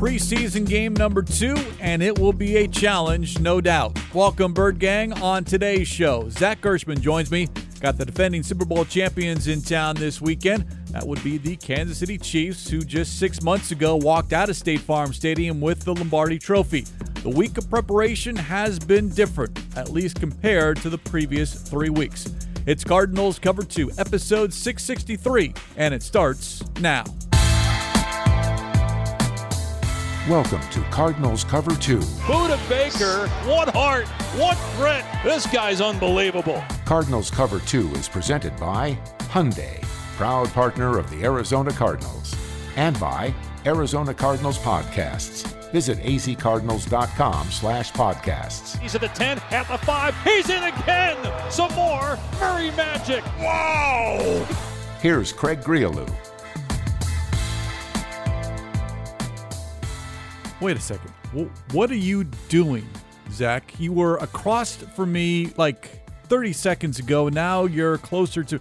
preseason game number two, and it will be a challenge, no doubt. Welcome, Bird Gang, on today's show. Zach Gershman joins me. Got the defending Super Bowl champions in town this weekend. That would be the Kansas City Chiefs, who just six months ago walked out of State Farm Stadium with the Lombardi Trophy. The week of preparation has been different, at least compared to the previous three weeks. It's Cardinals Cover 2, episode 663, and it starts now. Welcome to Cardinals Cover 2. Budda Baker, one heart, one threat. This guy's unbelievable. Cardinals Cover 2 is presented by Hyundai, proud partner of the Arizona Cardinals, and by Arizona Cardinals Podcasts. Visit azcardinals.com slash podcasts. He's at the 10, at the 5. He's in again. Some more. Murray Magic. Wow. Here's Craig Grialou. Wait a second. What are you doing, Zach? You were across from me like 30 seconds ago. Now you're closer to.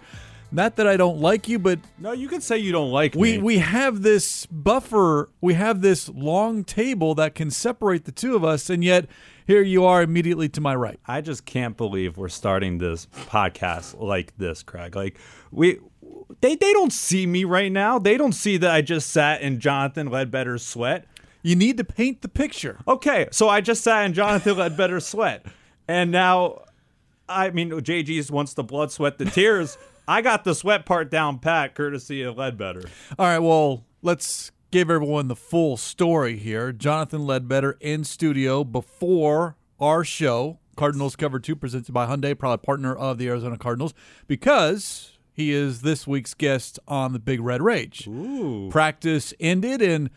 Not that I don't like you, but no, you can say you don't like we, me. We have this buffer. We have this long table that can separate the two of us, and yet here you are immediately to my right. I just can't believe we're starting this podcast like this, Craig. Like we they they don't see me right now. They don't see that I just sat in Jonathan Ledbetter's sweat. You need to paint the picture. Okay, so I just sat in Jonathan Ledbetter's sweat, and now, I mean, JG's wants the blood, sweat, the tears. I got the sweat part down pat, courtesy of Ledbetter. All right, well, let's give everyone the full story here. Jonathan Ledbetter in studio before our show, Cardinals Cover 2, presented by Hyundai, proud partner of the Arizona Cardinals, because he is this week's guest on the Big Red Rage. Ooh. Practice ended, and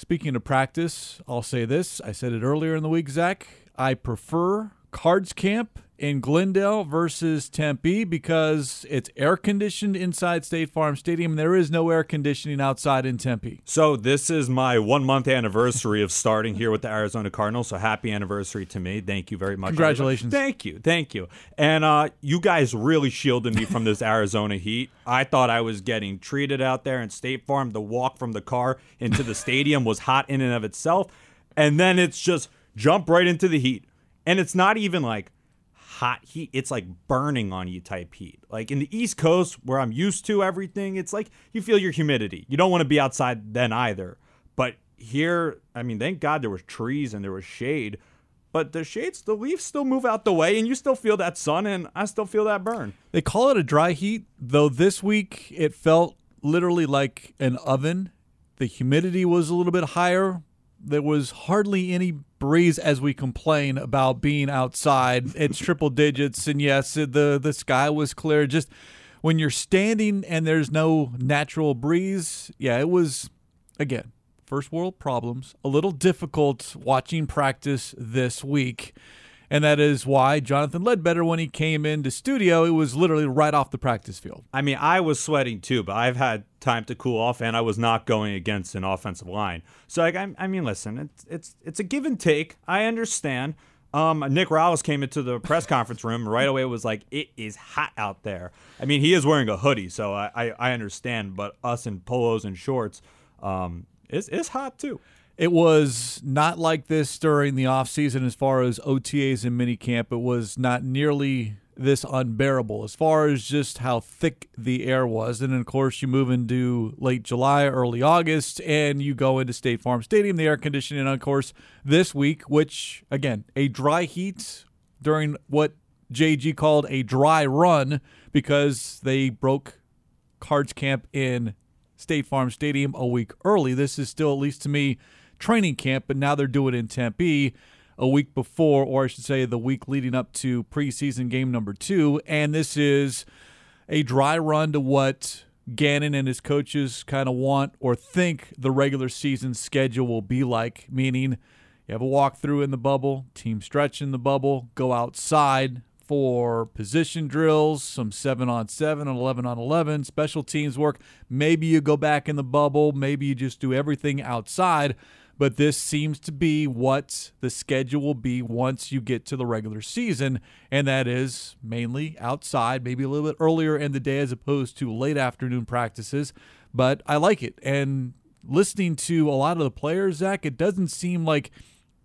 speaking of practice, I'll say this. I said it earlier in the week, Zach. I prefer Cards Camp in Glendale versus Tempe because it's air conditioned inside State Farm Stadium. There is no air conditioning outside in Tempe. So this is my one month anniversary of starting here with the Arizona Cardinals. So happy anniversary to me. Thank you very much. Congratulations. Everybody. Thank you. Thank you. And uh, you guys really shielded me from this Arizona heat. I thought I was getting treated out there in State Farm. The walk from the car into the stadium was hot in and of itself. And then it's just jump right into the heat. And it's not even like hot heat. It's like burning on you type heat. Like in the East Coast, where I'm used to everything, it's like you feel your humidity. You don't want to be outside then either. But here, I mean, thank God there was trees and there was shade. But the shades, the leaves still move out the way, and you still feel that sun, and I still feel that burn. They call it a dry heat, though this week it felt literally like an oven. The humidity was a little bit higher. There was hardly any breeze as we complain about being outside. It's triple digits, and yes, the the sky was clear. Just when you're standing and there's no natural breeze, yeah, it was again first world problems. A little difficult watching practice this week. And that is why Jonathan Ledbetter, when he came into studio, it was literally right off the practice field. I mean, I was sweating too, but I've had time to cool off, and I was not going against an offensive line. So, like, I, I mean, listen, it's it's it's a give and take. I understand. Um, Nick Rallis came into the press conference room right away. Was like, it is hot out there. I mean, he is wearing a hoodie, so I I, I understand. But us in polos and shorts, um, it's it's hot too. It was not like this during the offseason as far as OTAs and minicamp. It was not nearly this unbearable as far as just how thick the air was. And then, of course, you move into late July, early August, and you go into State Farm Stadium, the air conditioning, of course, this week, which, again, a dry heat during what JG called a dry run because they broke Cards Camp in State Farm Stadium a week early. This is still, at least to me, training camp, but now they're doing it in Tempe a week before, or I should say, the week leading up to preseason game number two. And this is a dry run to what Gannon and his coaches kind of want or think the regular season schedule will be like, meaning you have a walkthrough in the bubble, team stretch in the bubble, go outside for position drills, some 7 on 7 and 11 on 11, special teams work. Maybe you go back in the bubble, maybe you just do everything outside but this seems to be what the schedule will be once you get to the regular season, and that is mainly outside, maybe a little bit earlier in the day as opposed to late afternoon practices. But I like it. And listening to a lot of the players, Zach, it doesn't seem like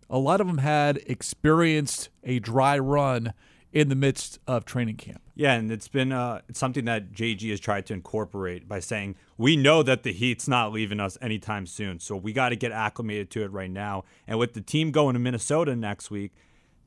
a lot of them had experienced a dry run in the midst of training camp. Yeah, and it's been uh, it's something that JG has tried to incorporate by saying we know that the Heat's not leaving us anytime soon, so we got to get acclimated to it right now. And with the team going to Minnesota next week,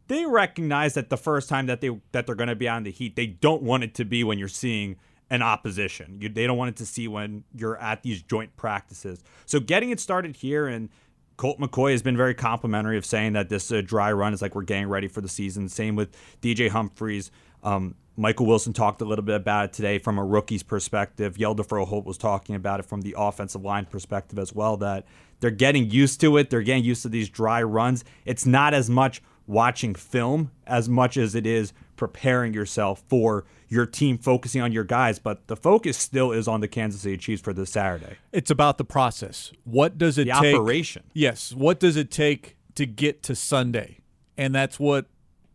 they recognize that the first time that they that they're going to be on the Heat, they don't want it to be when you're seeing an opposition. You, they don't want it to see when you're at these joint practices. So getting it started here and Colt McCoy has been very complimentary of saying that this uh, dry run is like we're getting ready for the season. Same with DJ Humphries. Um, Michael Wilson talked a little bit about it today from a rookie's perspective. Hjalte Froholdt was talking about it from the offensive line perspective as well, that they're getting used to it. They're getting used to these dry runs. It's not as much watching film as much as it is preparing yourself for your team focusing on your guys, but the focus still is on the Kansas City Chiefs for this Saturday. It's about the process. What does it the take? operation. Yes. What does it take to get to Sunday? And that's what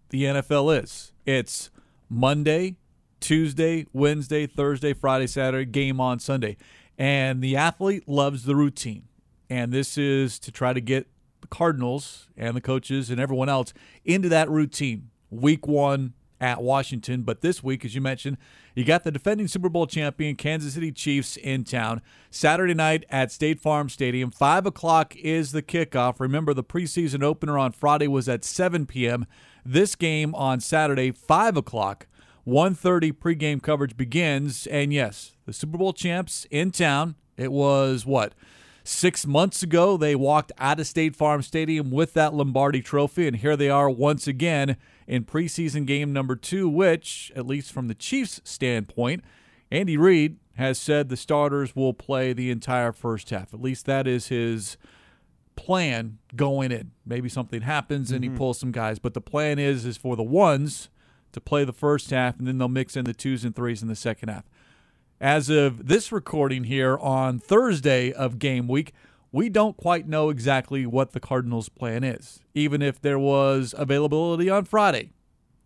the NFL is. It's Monday, Tuesday, Wednesday, Thursday, Friday, Saturday, game on Sunday. And the athlete loves the routine. And this is to try to get the Cardinals and the coaches and everyone else into that routine. Week one, at Washington. But this week, as you mentioned, you got the defending Super Bowl champion Kansas City Chiefs in town Saturday night at State Farm Stadium. 5 o'clock is the kickoff. Remember, the preseason opener on Friday was at 7 p.m. This game on Saturday, 5 o'clock. 1:30 pregame coverage begins, and yes, the Super Bowl champs in town. It was what six months ago they walked out of State Farm Stadium with that Lombardi Trophy, and here they are once again in preseason game number two, which, at least from the Chiefs' standpoint, Andy Reid has said the starters will play the entire first half. At least that is his plan going in. Maybe something happens and mm-hmm. he pulls some guys, but the plan is is for the ones to play the first half and then they'll mix in the twos and threes in the second half. As of this recording here on Thursday of game week, we don't quite know exactly what the Cardinals' plan is. Even if there was availability on Friday,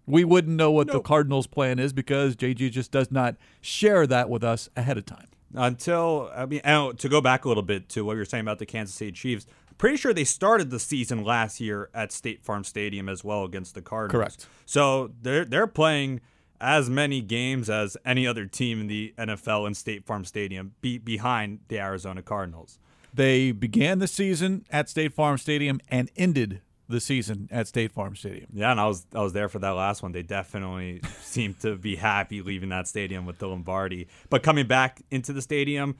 we wouldn't know what nope. the Cardinals' plan is because JG just does not share that with us ahead of time. Until, I mean, to go back a little bit to what you were saying about the Kansas City Chiefs, pretty sure they started the season last year at State Farm Stadium as well against the Cardinals. Correct. So they're they're playing as many games as any other team in the NFL in State Farm Stadium be, behind the Arizona Cardinals. They began the season at State Farm Stadium and ended the season at State Farm Stadium. Yeah, and I was I was there for that last one. They definitely seemed to be happy leaving that stadium with the Lombardi. But coming back into the stadium,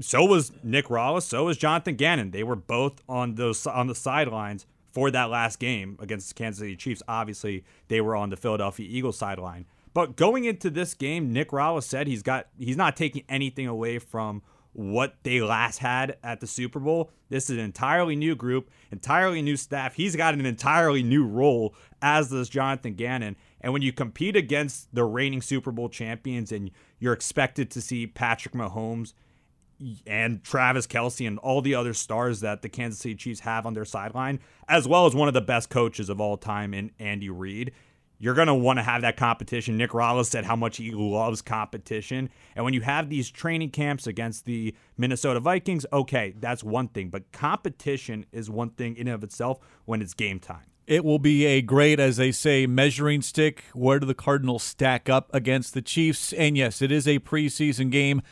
so was Nick Rallis, so was Jonathan Gannon. They were both on those on the sidelines for that last game against the Kansas City Chiefs. Obviously, they were on the Philadelphia Eagles sideline. But going into this game, Nick Rallis said he's got he's not taking anything away from what they last had at the Super Bowl. This is an entirely new group, entirely new staff. He's got an entirely new role, as does Jonathan Gannon. And when you compete against the reigning Super Bowl champions and you're expected to see Patrick Mahomes and Travis Kelce and all the other stars that the Kansas City Chiefs have on their sideline, as well as one of the best coaches of all time in Andy Reid, you're going to want to have that competition. Nick Rallis said how much he loves competition. And when you have these training camps against the Minnesota Vikings, okay, that's one thing. But competition is one thing in and of itself when it's game time. It will be a great, as they say, measuring stick. Where do the Cardinals stack up against the Chiefs? And yes, it is a preseason game.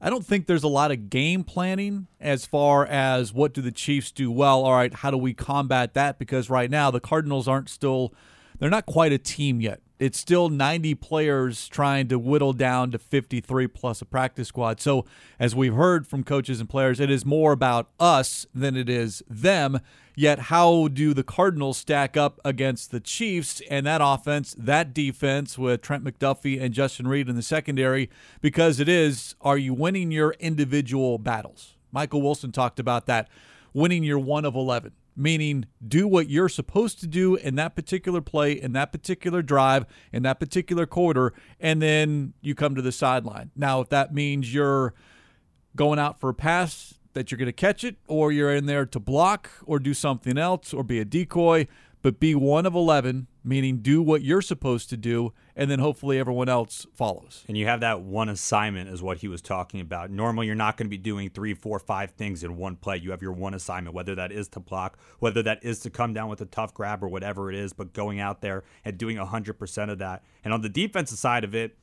I don't think there's a lot of game planning as far as what do the Chiefs do well. All right, how do we combat that? Because right now the Cardinals aren't still they're not quite a team yet. It's still 90 players trying to whittle down to 53 plus a practice squad. So, as we've heard from coaches and players, it is more about us than it is them. Yet, how do the Cardinals stack up against the Chiefs and that offense, that defense with Trent McDuffie and Justin Reid in the secondary? Because it is, are you winning your individual battles? Michael Wilson talked about that, winning your one of 11 meaning do what you're supposed to do in that particular play, in that particular drive, in that particular quarter, and then you come to the sideline. Now, if that means you're going out for a pass that you're going to catch it, or you're in there to block or do something else or be a decoy, but be one of 11 meaning do what you're supposed to do, and then hopefully everyone else follows. And you have that one assignment, is what he was talking about. Normally, you're not going to be doing three, four, five things in one play. You have your one assignment, whether that is to block, whether that is to come down with a tough grab or whatever it is, but going out there and doing 100% of that. And on the defensive side of it,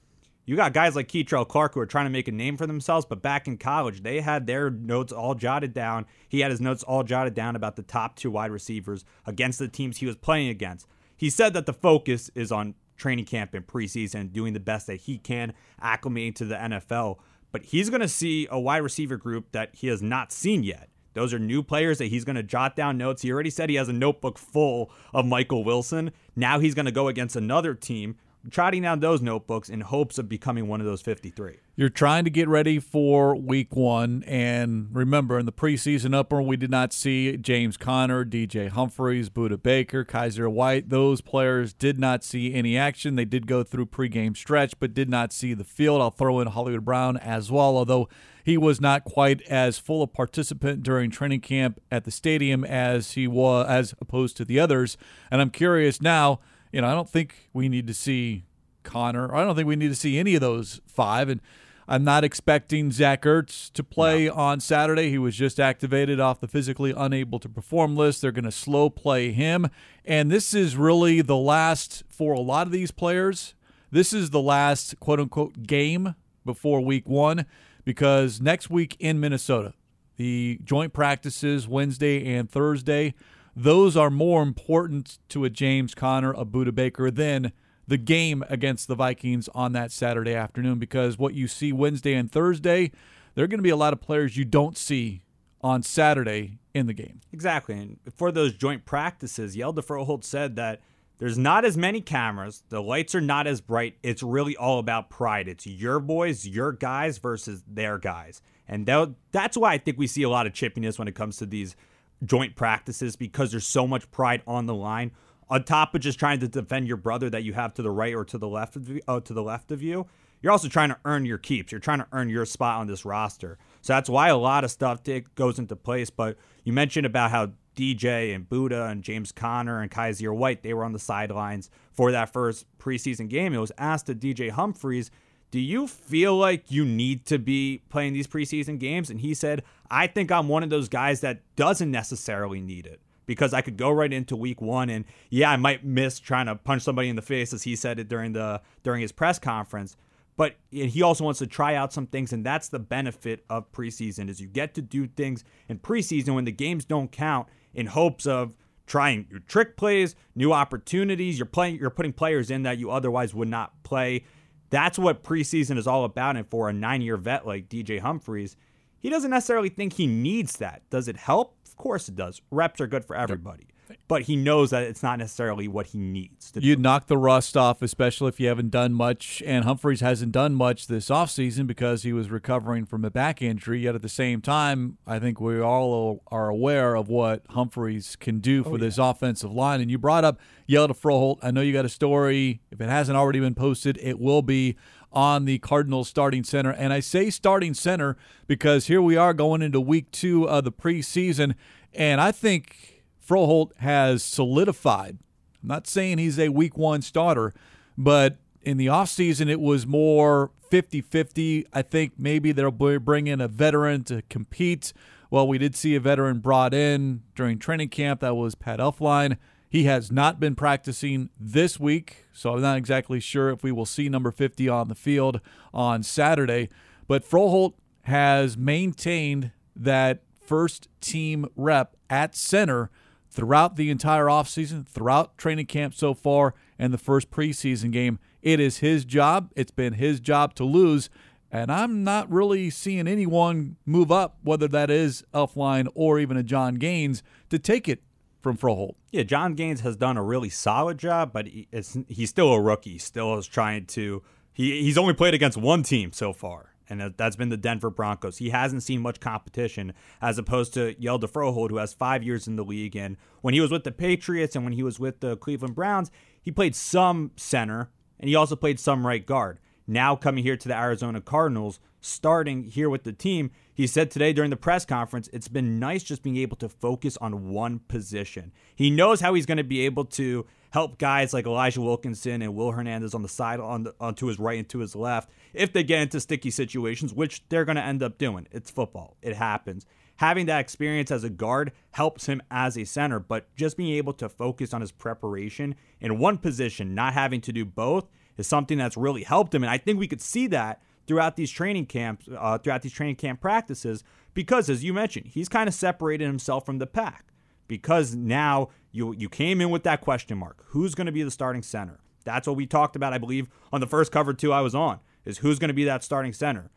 you got guys like Kei'Trel Clark who are trying to make a name for themselves, but back in college, they had their notes all jotted down. He had his notes all jotted down about the top two wide receivers against the teams he was playing against. He said that the focus is on training camp and preseason, doing the best that he can, acclimating to the NFL. But he's going to see a wide receiver group that he has not seen yet. Those are new players that he's going to jot down notes. He already said he has a notebook full of Michael Wilson. Now he's going to go against another team trotting down those notebooks in hopes of becoming one of those 53. You're trying to get ready for week one. And remember, in the preseason upper, we did not see James Conner, DJ Humphries, Budda Baker, Kyzir White. Those players did not see any action. They did go through pregame stretch, but did not see the field. I'll throw in Hollywood Brown as well, although he was not quite as full a participant during training camp at the stadium as he was as opposed to the others. And I'm curious now you know, I don't think we need to see Conner. I don't think we need to see any of those five. And I'm not expecting Zach Ertz to play no. on Saturday. He was just activated off the physically unable to perform list. They're going to slow play him. And this is really the last, for a lot of these players, this is the last quote unquote game before week one because next week in Minnesota, the joint practices Wednesday and Thursday those are more important to a James Conner, a Budda Baker than the game against the Vikings on that Saturday afternoon because what you see Wednesday and Thursday, there are going to be a lot of players you don't see on Saturday in the game. Exactly. And for those joint practices, Hjalte Froholdt said that there's not as many cameras, the lights are not as bright. It's really all about pride. It's your boys, your guys versus their guys. And that's why I think we see a lot of chippiness when it comes to these joint practices because there's so much pride on the line. On top of just trying to defend your brother that you have to the right or to the left of you, uh, to the left of you, you're also trying to earn your keeps. You're trying to earn your spot on this roster. So that's why a lot of stuff goes into place. But you mentioned about how DJ and Budda and James Conner and Kyzir White, they were on the sidelines for that first preseason game. It was asked to DJ Humphries do you feel like you need to be playing these preseason games? And he said, I think I'm one of those guys that doesn't necessarily need it because I could go right into week one and yeah, I might miss trying to punch somebody in the face as he said it during the during his press conference. But he also wants to try out some things, and that's the benefit of preseason is you get to do things in preseason when the games don't count in hopes of trying your trick plays, new opportunities. You're playing you're putting players in that you otherwise would not play. That's what preseason is all about. And for a nine year vet like DJ Humphries, he doesn't necessarily think he needs that. Does it help? Of course it does. Reps are good for everybody but he knows that it's not necessarily what he needs to You'd knock the rust off, especially if you haven't done much. And Humphries hasn't done much this offseason because he was recovering from a back injury. Yet at the same time, I think we all are aware of what Humphries can do for oh, yeah. this offensive line. And you brought up Hjalte Froholdt. I know you got a story. If it hasn't already been posted, it will be on the Cardinals starting center. And I say starting center because here we are going into week two of the preseason. And I think Froholdt has solidified. I'm not saying he's a week one starter, but in the offseason, it was more 50 50. I think maybe they'll bring in a veteran to compete. Well, we did see a veteran brought in during training camp. That was Pat Elflein. He has not been practicing this week, so I'm not exactly sure if we will see number 50 on the field on Saturday. But Froholdt has maintained that first team rep at center throughout the entire offseason, throughout training camp so far, and the first preseason game. It is his job. It's been his job to lose. And I'm not really seeing anyone move up, whether that is Elflein or even a Jon Gaines, to take it from Froholdt. Yeah, Jon Gaines has done a really solid job, but he's still a rookie. He still is trying to. He, he's only played against one team so far and that's been the Denver Broncos. He hasn't seen much competition as opposed to Hjalte Froholdt, who has five years in the league. And when he was with the Patriots and when he was with the Cleveland Browns, he played some center and he also played some right guard. Now coming here to the Arizona Cardinals, starting here with the team, he said today during the press conference, it's been nice just being able to focus on one position. He knows how he's going to be able to help guys like Elijah Wilkinson and Will Hernandez on the side on the, onto his right and to his left if they get into sticky situations, which they're going to end up doing. It's football. It happens. Having that experience as a guard helps him as a center, but just being able to focus on his preparation in one position, not having to do both, is something that's really helped him. And I think we could see that throughout these training camps, uh, throughout these training camp practices, because as you mentioned, he's kind of separated himself from the pack. Because now you you came in with that question mark: Who's going to be the starting center? That's what we talked about, I believe, on the first cover two I was on. Is who's going to be that starting center?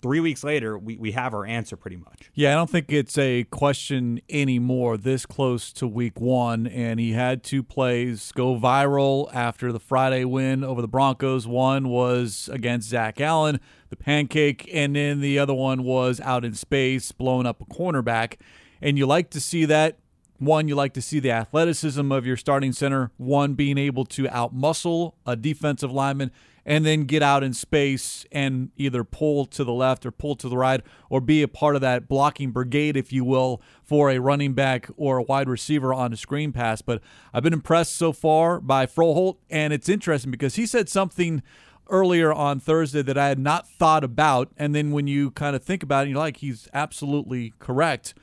three weeks later, we, we have our answer pretty much. Yeah, I don't think it's a question anymore this close to week one. And he had two plays go viral after the Friday win over the Broncos. One was against Zach Allen, the pancake, and then the other one was out in space, blowing up a cornerback. And you like to see that. One, you like to see the athleticism of your starting center. One, being able to outmuscle a defensive lineman and then get out in space and either pull to the left or pull to the right or be a part of that blocking brigade, if you will, for a running back or a wide receiver on a screen pass. But I've been impressed so far by Froholdt, and it's interesting because he said something earlier on Thursday that I had not thought about. And then when you kind of think about it, you're like, he's absolutely correct.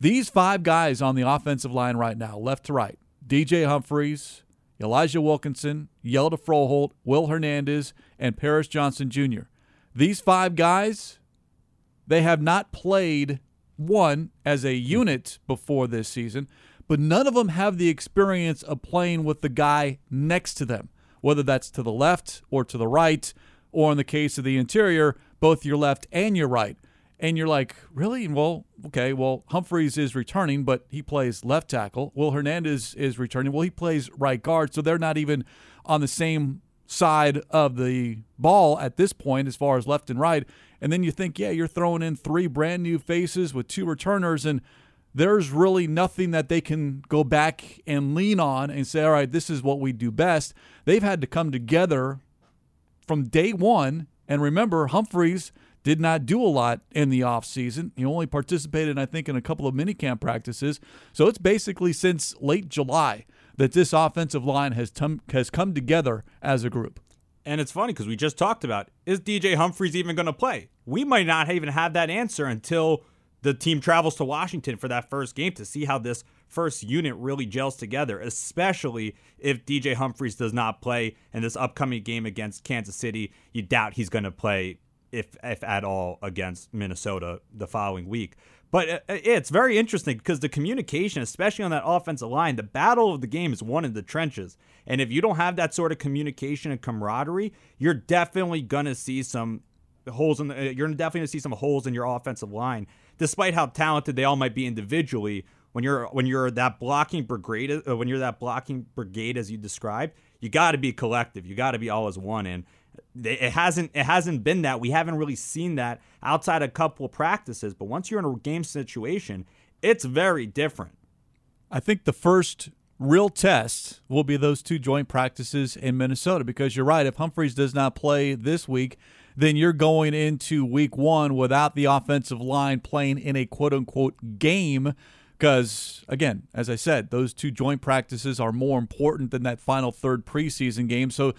These five guys on the offensive line right now, left to right, DJ Humphries, Elijah Wilkinson, Hjalte Froholdt, Will Hernandez, and Paris Johnson Jr. These five guys, they have not played one as a unit before this season, but none of them have the experience of playing with the guy next to them, whether that's to the left or to the right, or in the case of the interior, both your left and your right and you're like, really? Well, okay. Well, Humphries is returning, but he plays left tackle. Will Hernandez is returning. Well, he plays right guard. So they're not even on the same side of the ball at this point as far as left and right. And then you think, yeah, you're throwing in three brand new faces with two returners, and there's really nothing that they can go back and lean on and say, all right, this is what we do best. They've had to come together from day one. And remember, Humphries – did not do a lot in the offseason. He only participated, I think, in a couple of minicamp practices. So it's basically since late July that this offensive line has, tum- has come together as a group. And it's funny because we just talked about is DJ Humphries even going to play? We might not even have that answer until the team travels to Washington for that first game to see how this first unit really gels together, especially if DJ Humphries does not play in this upcoming game against Kansas City. You doubt he's going to play if if at all, against Minnesota the following week. But uh, uh, it's very interesting because the communication, especially on that offensive line, the battle of the game is won in the trenches. And if you don't have that sort of communication and camaraderie, you're definitely gonna see some holes in the. Uh, you're definitely gonna see some holes in your offensive line, despite how talented they all might be individually. When you're when you're that blocking brigade, when you're that blocking brigade as you described, you got to be collective. You got to be all as one. And it hasn't it hasn't been that. We haven't really seen that outside a couple practices. But once you're in a game situation, it's very different. I think the first real test will be those two joint practices in Minnesota because you're right. If Humphries does not play this week, then you're going into week one without the offensive line playing in a quote unquote game. Because, again, as I said, those two joint practices are more important than that final third preseason game. So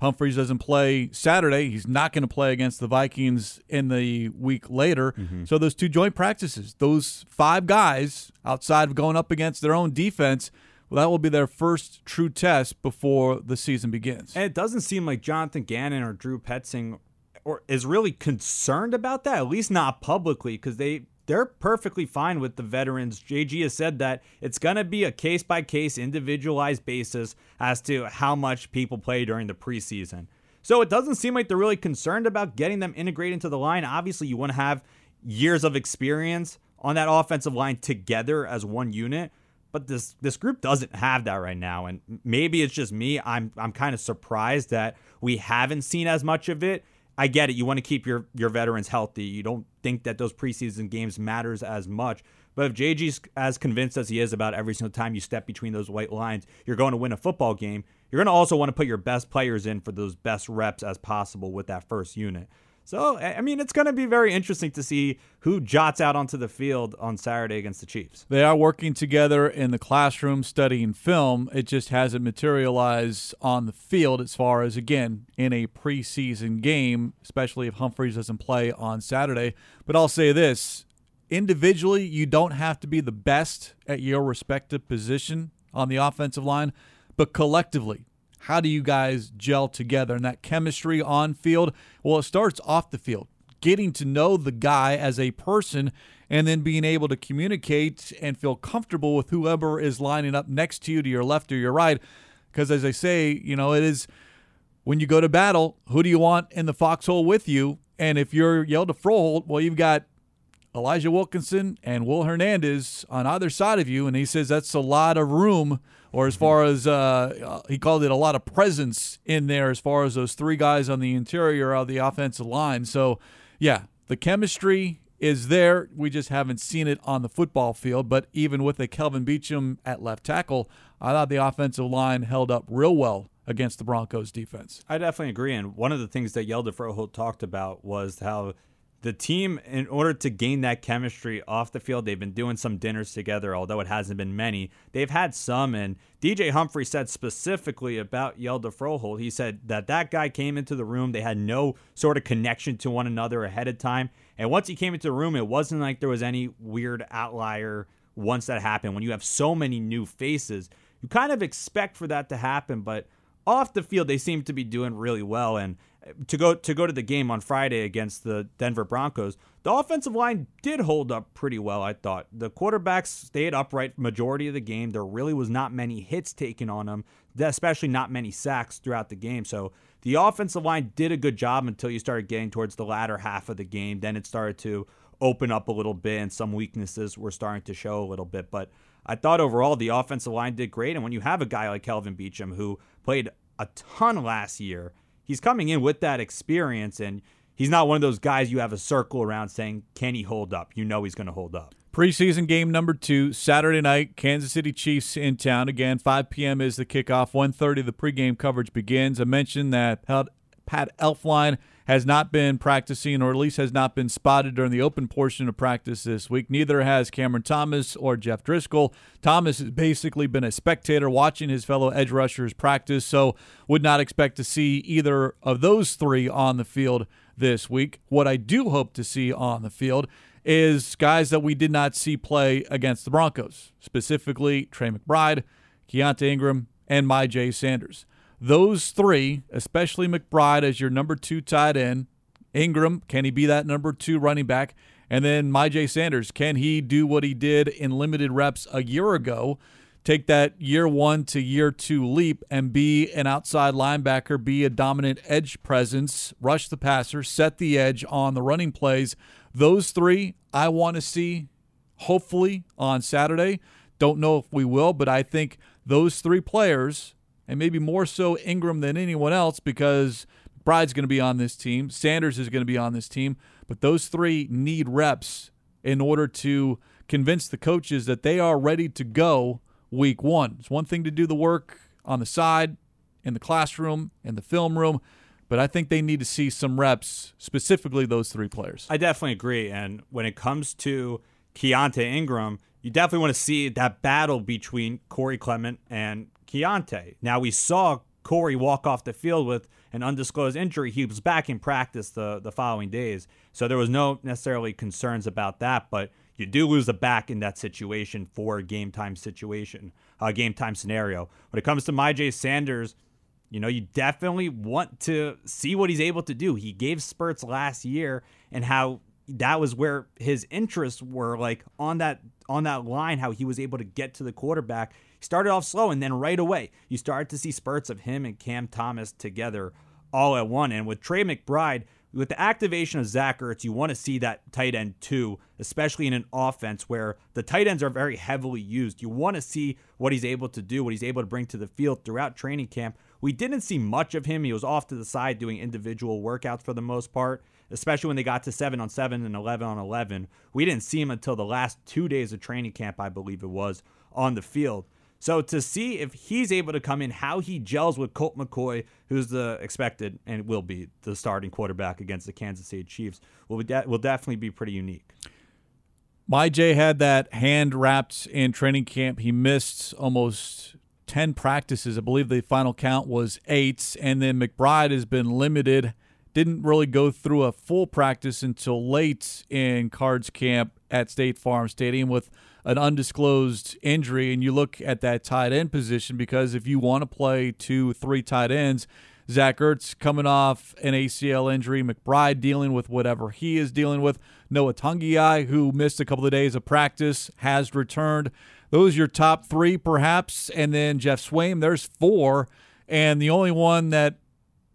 Humphries doesn't play Saturday. He's not going to play against the Vikings in the week later. Mm-hmm. So those two joint practices, those five guys outside of going up against their own defense, well, that will be their first true test before the season begins. And it doesn't seem like Jonathan Gannon or Drew Petzing or is really concerned about that, at least not publicly, because they they're perfectly fine with the veterans. JG has said that it's going to be a case by case, individualized basis as to how much people play during the preseason. So it doesn't seem like they're really concerned about getting them integrated into the line. Obviously, you want to have years of experience on that offensive line together as one unit. But this this group doesn't have that right now, and maybe it's just me. I'm I'm kind of surprised that we haven't seen as much of it I get it. You want to keep your your veterans healthy. You don't think that those preseason games matters as much. But if JG's as convinced as he is about every single time you step between those white lines, you're going to win a football game. You're going to also want to put your best players in for those best reps as possible with that first unit. So, I mean, it's going to be very interesting to see who jots out onto the field on Saturday against the Chiefs. They are working together in the classroom studying film. It just hasn't materialized on the field as far as, again, in a preseason game, especially if Humphries doesn't play on Saturday. But I'll say this individually, you don't have to be the best at your respective position on the offensive line, but collectively, how do you guys gel together? And that chemistry on field, well, it starts off the field, getting to know the guy as a person and then being able to communicate and feel comfortable with whoever is lining up next to you, to your left or your right. Because as I say, you know, it is when you go to battle, who do you want in the foxhole with you? And if you're Hjalte Froholdt, well, you've got Elijah Wilkinson and Will Hernandez on either side of you, and he says that's a lot of room, or as far as uh, he called it, a lot of presence in there, as far as those three guys on the interior of the offensive line. So, yeah, the chemistry is there. We just haven't seen it on the football field. But even with a Kelvin Beachum at left tackle, I thought the offensive line held up real well against the Broncos defense. I definitely agree. And one of the things that Hjalte Froholdt talked about was how the team, in order to gain that chemistry off the field, they've been doing some dinners together, although it hasn't been many. They've had some, and DJ Humphrey said specifically about Hjalte Froholdt, he said that that guy came into the room, they had no sort of connection to one another ahead of time, and once he came into the room, it wasn't like there was any weird outlier once that happened. When you have so many new faces, you kind of expect for that to happen, but off the field, they seem to be doing really well, and to go to go to the game on Friday against the Denver Broncos, the offensive line did hold up pretty well. I thought the quarterbacks stayed upright majority of the game. There really was not many hits taken on them, especially not many sacks throughout the game. So the offensive line did a good job until you started getting towards the latter half of the game. Then it started to open up a little bit, and some weaknesses were starting to show a little bit. But I thought overall the offensive line did great. And when you have a guy like Kelvin Beachum who played a ton last year he's coming in with that experience and he's not one of those guys you have a circle around saying, can he hold up? You know he's going to hold up. Preseason game number two, Saturday night, Kansas City Chiefs in town. Again, 5 p.m. is the kickoff. 1.30 the pregame coverage begins. I mentioned that Pat Elflein has not been practicing, or at least has not been spotted during the open portion of practice this week. Neither has Cameron Thomas or Jeff Driskel. Thomas has basically been a spectator watching his fellow edge rushers practice, so would not expect to see either of those three on the field this week. What I do hope to see on the field is guys that we did not see play against the Broncos, specifically Trey McBride, Keaontay Ingram, and Myjai Sanders. Those three, especially McBride as your number two tight end, Ingram, can he be that number two running back? And then Myjai Sanders, can he do what he did in limited reps a year ago? Take that year one to year two leap and be an outside linebacker, be a dominant edge presence, rush the passer, set the edge on the running plays. Those three I want to see hopefully on Saturday. Don't know if we will, but I think those three players and maybe more so Ingram than anyone else because Bride's going to be on this team, Sanders is going to be on this team, but those three need reps in order to convince the coaches that they are ready to go week one. It's one thing to do the work on the side, in the classroom, in the film room, but I think they need to see some reps, specifically those three players. I definitely agree. And when it comes to Keaontay Ingram, you definitely want to see that battle between Corey Clement and Keaontay. Now we saw Corey walk off the field with an undisclosed injury. He was back in practice the, the following days. So there was no necessarily concerns about that, but you do lose a back in that situation for a game time situation, a game time scenario. When it comes to Myjai Sanders, you know, you definitely want to see what he's able to do. He gave spurts last year and how that was where his interests were like on that on that line how he was able to get to the quarterback started off slow, and then right away, you started to see spurts of him and Cam Thomas together all at one. And with Trey McBride, with the activation of Zach Ertz, you want to see that tight end too, especially in an offense where the tight ends are very heavily used. You want to see what he's able to do, what he's able to bring to the field throughout training camp. We didn't see much of him. He was off to the side doing individual workouts for the most part, especially when they got to 7 on 7 and 11 on 11. We didn't see him until the last two days of training camp, I believe it was, on the field. So to see if he's able to come in, how he gels with Colt McCoy, who's the expected and will be the starting quarterback against the Kansas City Chiefs, will be de- will definitely be pretty unique. Myjai had that hand wrapped in training camp. He missed almost 10 practices. I believe the final count was eight. And then McBride has been limited. Didn't really go through a full practice until late in Cards camp at State Farm Stadium with an undisclosed injury. And you look at that tight end position because if you want to play two, three tight ends, Zach Ertz coming off an ACL injury, McBride dealing with whatever he is dealing with, Noah Togiai, who missed a couple of days of practice, has returned. Those are your top three, perhaps. And then Geoff Swaim, there's four. And the only one that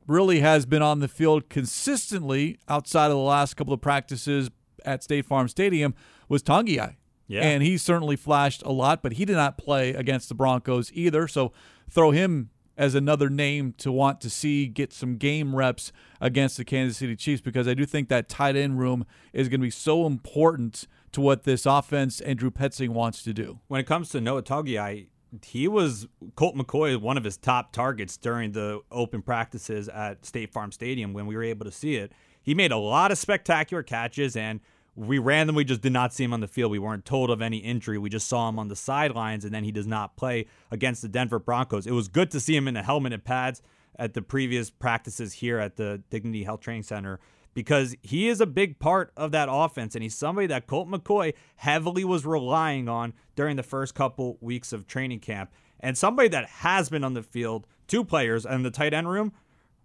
really has been on the field consistently outside of the last couple of practices at State Farm Stadium was Togiai. Yeah. And he certainly flashed a lot, but he did not play against the Broncos either. So throw him as another name to want to see get some game reps against the Kansas City Chiefs because I do think that tight end room is going to be so important to what this offense and Drew Petzing wants to do. When it comes to Noah Togiai, he was Colt McCoy, one of his top targets during the open practices at State Farm Stadium when we were able to see it. He made a lot of spectacular catches and – we randomly just did not see him on the field. We weren't told of any injury. We just saw him on the sidelines, and then he does not play against the Denver Broncos. It was good to see him in the helmet and pads at the previous practices here at the Dignity Health Training Center because he is a big part of that offense, and he's somebody that Colt McCoy heavily was relying on during the first couple weeks of training camp, and somebody that has been on the field. Two players in the tight end room,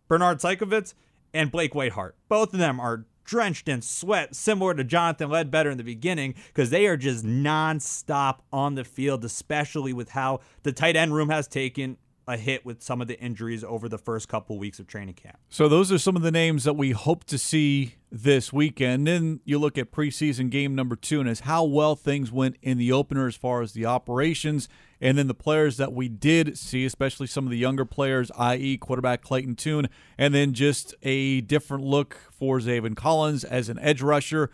Bernard Seikovits and Blake Whiteheart. Both of them are drenched in sweat, similar to Jonathan Ledbetter in the beginning, because they are just nonstop on the field, especially with how the tight end room has taken a hit with some of the injuries over the first couple weeks of training camp. So those are some of the names that we hope to see this weekend. Then you look at preseason game number two and as how well things went in the opener as far as the operations, and then the players that we did see, especially some of the younger players, i.e., quarterback Clayton Tune, and then just a different look for Zaven Collins as an edge rusher.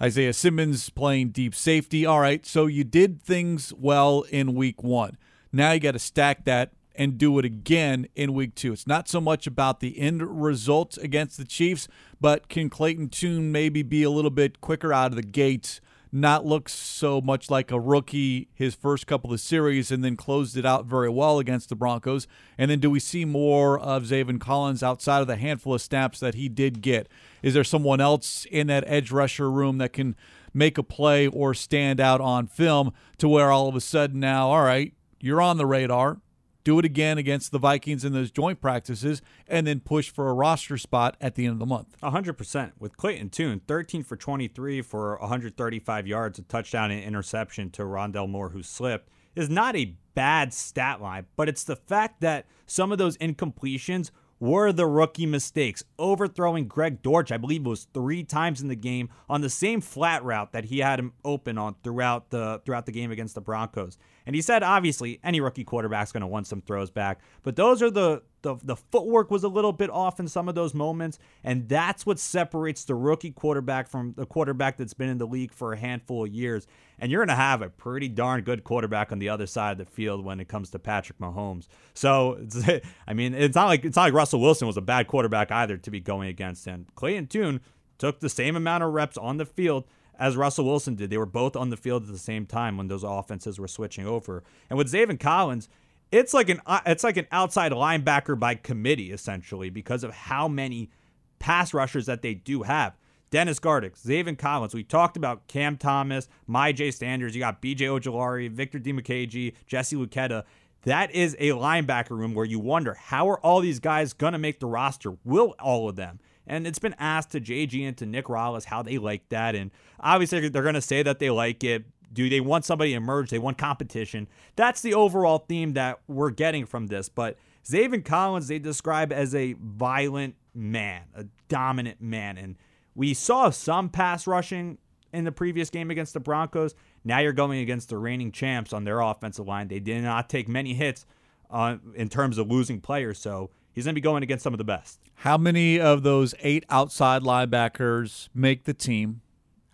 Isaiah Simmons playing deep safety. All right, so you did things well in week one. Now you got to stack that and do it again in week two. It's not so much about the end result against the Chiefs, but can Clayton Tune maybe be a little bit quicker out of the gates, not look so much like a rookie his first couple of series and then closed it out very well against the Broncos? And then do we see more of Zaven Collins outside of the handful of snaps that he did get? Is there someone else in that edge rusher room that can make a play or stand out on film to where all of a sudden now, all right, you're on the radar do it again against the Vikings in those joint practices, and then push for a roster spot at the end of the month. 100%. With Clayton Tune, 13 for 23 for 135 yards, a touchdown and interception to Rondale Moore, who slipped, is not a bad stat line, but it's the fact that some of those incompletions were the rookie mistakes. Overthrowing Greg Dortch, I believe it was three times in the game on the same flat route that he had him open on throughout the throughout the game against the Broncos. And he said obviously any rookie quarterback's going to want some throws back, but those are the the, the footwork was a little bit off in some of those moments, and that's what separates the rookie quarterback from the quarterback that's been in the league for a handful of years. And you're going to have a pretty darn good quarterback on the other side of the field when it comes to Patrick Mahomes. So, I mean, it's not like it's not like Russell Wilson was a bad quarterback either to be going against him. Clayton Tune took the same amount of reps on the field as Russell Wilson did. They were both on the field at the same time when those offenses were switching over. And with Zaven Collins, it's like an uh, it's like an outside linebacker by committee essentially because of how many pass rushers that they do have. Dennis Gardeck, Zaven Collins. We talked about Cam Thomas, Myjai Sanders. You got B.J. Ojulari, Victor Dimukeje, Jesse Luketa. That is a linebacker room where you wonder how are all these guys gonna make the roster? Will all of them? And it's been asked to JG and to Nick Rallis how they like that, and obviously they're gonna say that they like it do they want somebody to emerge? They want competition. That's the overall theme that we're getting from this. But Zaven Collins, they describe as a violent man, a dominant man. And we saw some pass rushing in the previous game against the Broncos. Now you're going against the reigning champs on their offensive line. They did not take many hits uh, in terms of losing players. So he's going to be going against some of the best. How many of those eight outside linebackers make the team?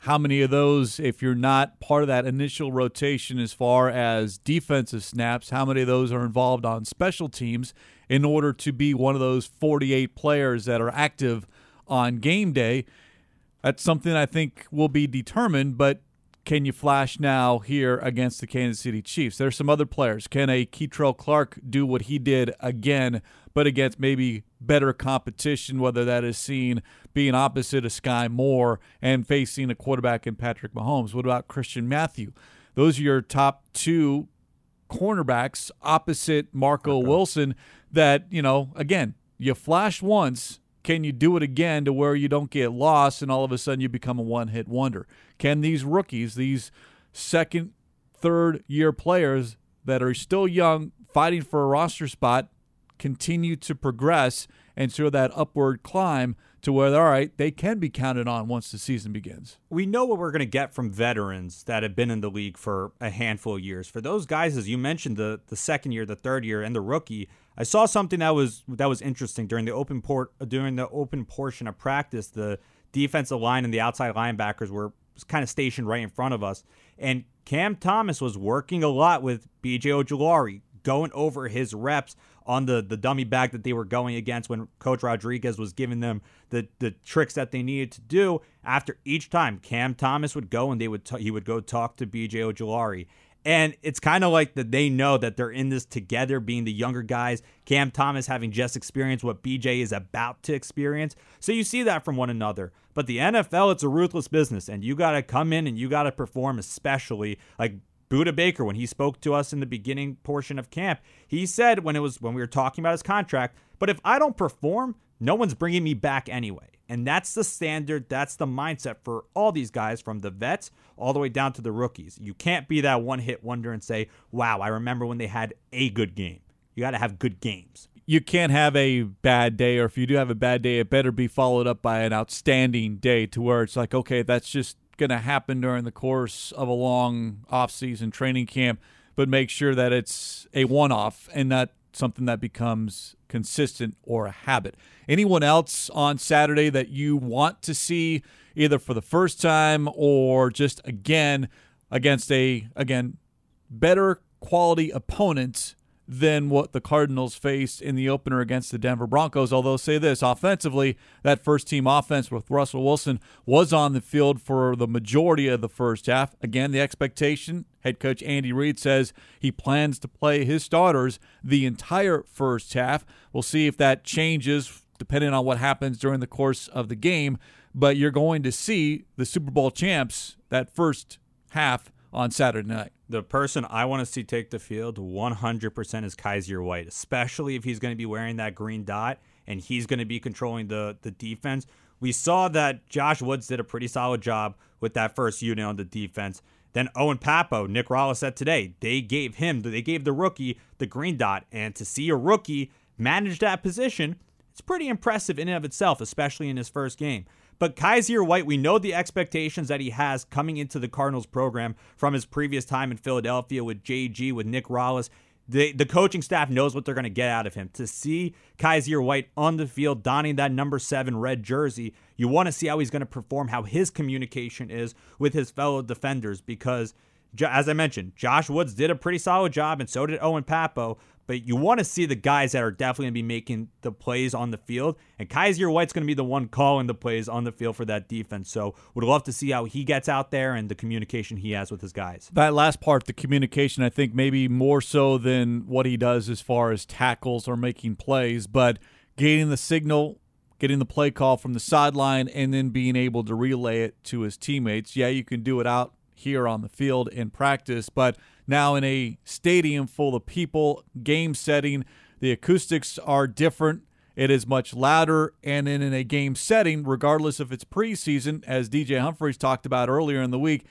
How many of those, if you're not part of that initial rotation as far as defensive snaps, how many of those are involved on special teams in order to be one of those 48 players that are active on game day? That's something I think will be determined, but can you flash now here against the Kansas City Chiefs? There's some other players. Can a Kei'Trel Clark do what he did again, but against maybe better competition, whether that is seen being opposite of Skyy Moore and facing a quarterback in Patrick Mahomes? What about Christian Matthew? Those are your top two cornerbacks opposite Marco. Wilson that, you know, again, you flash once can you do it again to where you don't get lost and all of a sudden you become a one hit wonder? Can these rookies, these second, third year players that are still young, fighting for a roster spot, continue to progress and show that upward climb to where, all right, they can be counted on once the season begins. We know what we're going to get from veterans that have been in the league for a handful of years. For those guys, as you mentioned, the, the second year, the third year, and the rookie, I saw something that was that was interesting during the open port during the open portion of practice. The defensive line and the outside linebackers were kind of stationed right in front of us, and Cam Thomas was working a lot with B.J. Ojulari, going over his reps on the the dummy bag that they were going against when Coach Rodriguez was giving them the the tricks that they needed to do. After each time, Cam Thomas would go and they would t- he would go talk to B.J. Ojulari, and it's kind of like that they know that they're in this together, being the younger guys. Cam Thomas having just experienced what BJ is about to experience. So you see that from one another. But the NFL, it's a ruthless business, and you got to come in and you got to perform, especially like Budda Baker, when he spoke to us in the beginning portion of camp, he said when it was when we were talking about his contract, but if I don't perform, no one's bringing me back anyway. And that's the standard, that's the mindset for all these guys from the vets all the way down to the rookies. You can't be that one hit wonder and say, wow, I remember when they had a good game. You got to have good games. You can't have a bad day, or if you do have a bad day, it better be followed up by an outstanding day to where it's like, okay, that's just going to happen during the course of a long off-season training camp, but make sure that it's a one-off and not something that becomes consistent or a habit. Anyone else on Saturday that you want to see either for the first time or just again against a again better quality opponent than what the Cardinals faced in the opener against the Denver Broncos. Although, say this offensively, that first team offense with Russell Wilson was on the field for the majority of the first half. Again, the expectation head coach Andy Reid says he plans to play his starters the entire first half. We'll see if that changes depending on what happens during the course of the game. But you're going to see the Super Bowl champs that first half on Saturday night the person I want to see take the field 100% is Kyzir White, especially if he's going to be wearing that green dot and he's going to be controlling the the defense. We saw that Josh Woods did a pretty solid job with that first unit on the defense. Then Owen Pappoe, Nick Rallis said today, they gave him, they gave the rookie the green dot. And to see a rookie manage that position, it's pretty impressive in and of itself, especially in his first game. But Kyzir White, we know the expectations that he has coming into the Cardinals program from his previous time in Philadelphia with JG, with Nick Rallis. The, the coaching staff knows what they're going to get out of him. To see Kyzir White on the field donning that number seven red jersey, you want to see how he's going to perform, how his communication is with his fellow defenders. Because, as I mentioned, Josh Woods did a pretty solid job, and so did Owen Pappoe but you want to see the guys that are definitely going to be making the plays on the field. And Kyzir White's going to be the one calling the plays on the field for that defense. So would love to see how he gets out there and the communication he has with his guys. That last part, the communication, I think maybe more so than what he does as far as tackles or making plays, but getting the signal getting the play call from the sideline and then being able to relay it to his teammates. Yeah, you can do it out here on the field in practice, but now in a stadium full of people, game setting. The acoustics are different. It is much louder, and then in a game setting, regardless if it's preseason, as DJ Humphries talked about earlier in the week,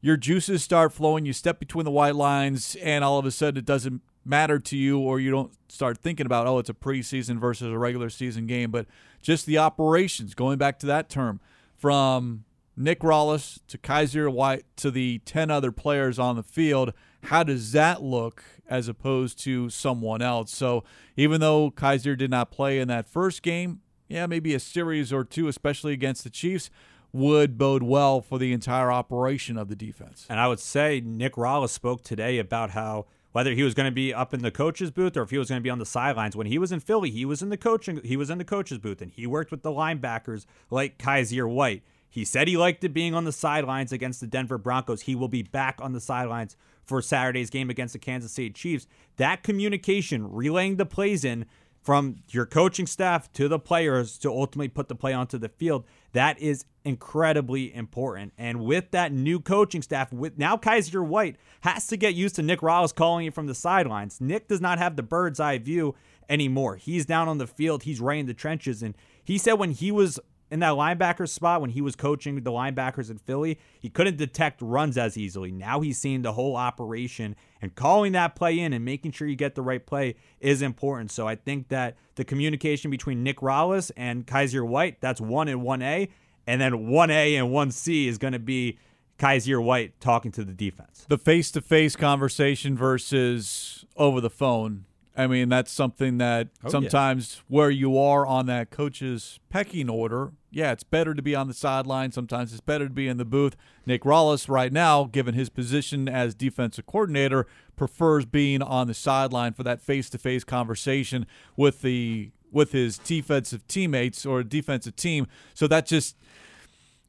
your juices start flowing. You step between the white lines, and all of a sudden it doesn't matter to you, or you don't start thinking about, oh, it's a preseason versus a regular season game. But just the operations, going back to that term, from Nick Rallis to Kyzir White to the 10 other players on the field how does that look as opposed to someone else? So even though Kyzir did not play in that first game, yeah, maybe a series or two, especially against the Chiefs. would bode well for the entire operation of the defense. And I would say Nick Rallis spoke today about how whether he was going to be up in the coach's booth or if he was going to be on the sidelines. When he was in Philly, he was in the coaching he was in the coach's booth and he worked with the linebackers like Kyzir White. He said he liked it being on the sidelines against the Denver Broncos. He will be back on the sidelines for Saturday's game against the Kansas City Chiefs. That communication, relaying the plays in from your coaching staff to the players to ultimately put the play onto the field, that is incredibly important. And with that new coaching staff, with now Kyzir White has to get used to Nick Rallis calling it from the sidelines. Nick does not have the bird's eye view anymore. He's down on the field, he's right in the trenches. And he said when he was in that linebacker spot when he was coaching the linebackers in Philly, he couldn't detect runs as easily. Now he's seeing the whole operation and calling that play in and making sure you get the right play is important. So I think that the communication between Nick Rallis and Kyzir White, that's 1 and 1A, and then 1A and 1C is going to be Kyzir White talking to the defense. The face-to-face conversation versus over the phone I mean, that's something that oh, sometimes yeah. where you are on that coach's pecking order, yeah, it's better to be on the sideline. Sometimes it's better to be in the booth. Nick Rallis, right now, given his position as defensive coordinator, prefers being on the sideline for that face-to-face conversation with the with his defensive teammates or defensive team. So that just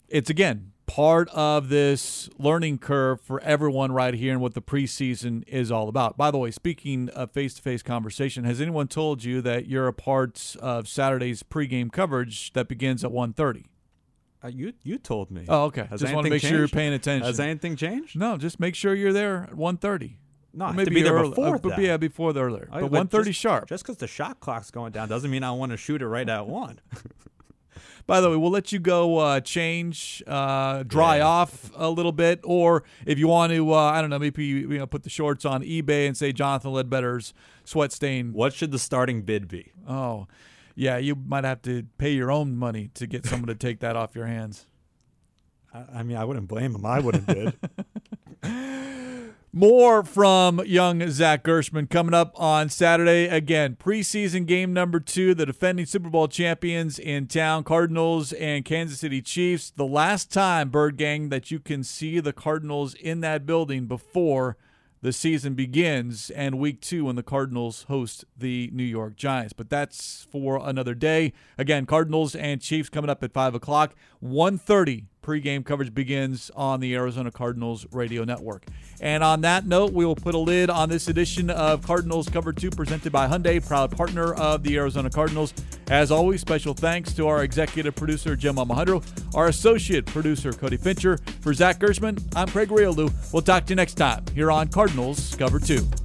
it's again part of this learning curve for everyone right here and what the preseason is all about. By the way, speaking of face-to-face conversation, has anyone told you that you're a part of Saturday's pregame coverage that begins at 1:30? Uh, you you told me. Oh, okay. Has just want to make changed? sure you're paying attention. Has anything changed? No, just make sure you're there at 1:30. No, maybe be there early, before. Uh, yeah, before the earlier. Oh, but, but 1:30 sharp. Just because the shot clock's going down doesn't mean I want to shoot it right at one. By the way, we'll let you go uh, change, uh, dry yeah. off a little bit, or if you want to, uh, I don't know, maybe you know, put the shorts on eBay and say Jonathan Ledbetter's sweat stain. What should the starting bid be? Oh, yeah, you might have to pay your own money to get someone to take that off your hands. I, I mean, I wouldn't blame him. I wouldn't bid. More from young Zach Gershman coming up on Saturday. Again, preseason game number two, the defending Super Bowl champions in town, Cardinals and Kansas City Chiefs. The last time, Bird Gang, that you can see the Cardinals in that building before the season begins and week two when the Cardinals host the New York Giants. But that's for another day. Again, Cardinals and Chiefs coming up at 5 o'clock. 1.30 pregame coverage begins on the Arizona Cardinals radio network. And on that note, we will put a lid on this edition of Cardinals Cover 2 presented by Hyundai, proud partner of the Arizona Cardinals. As always, special thanks to our executive producer, Jim Almohandro, our associate producer, Cody Fincher. For Zach Gershman, I'm Craig Grialou. We'll talk to you next time here on Cardinals Cover 2.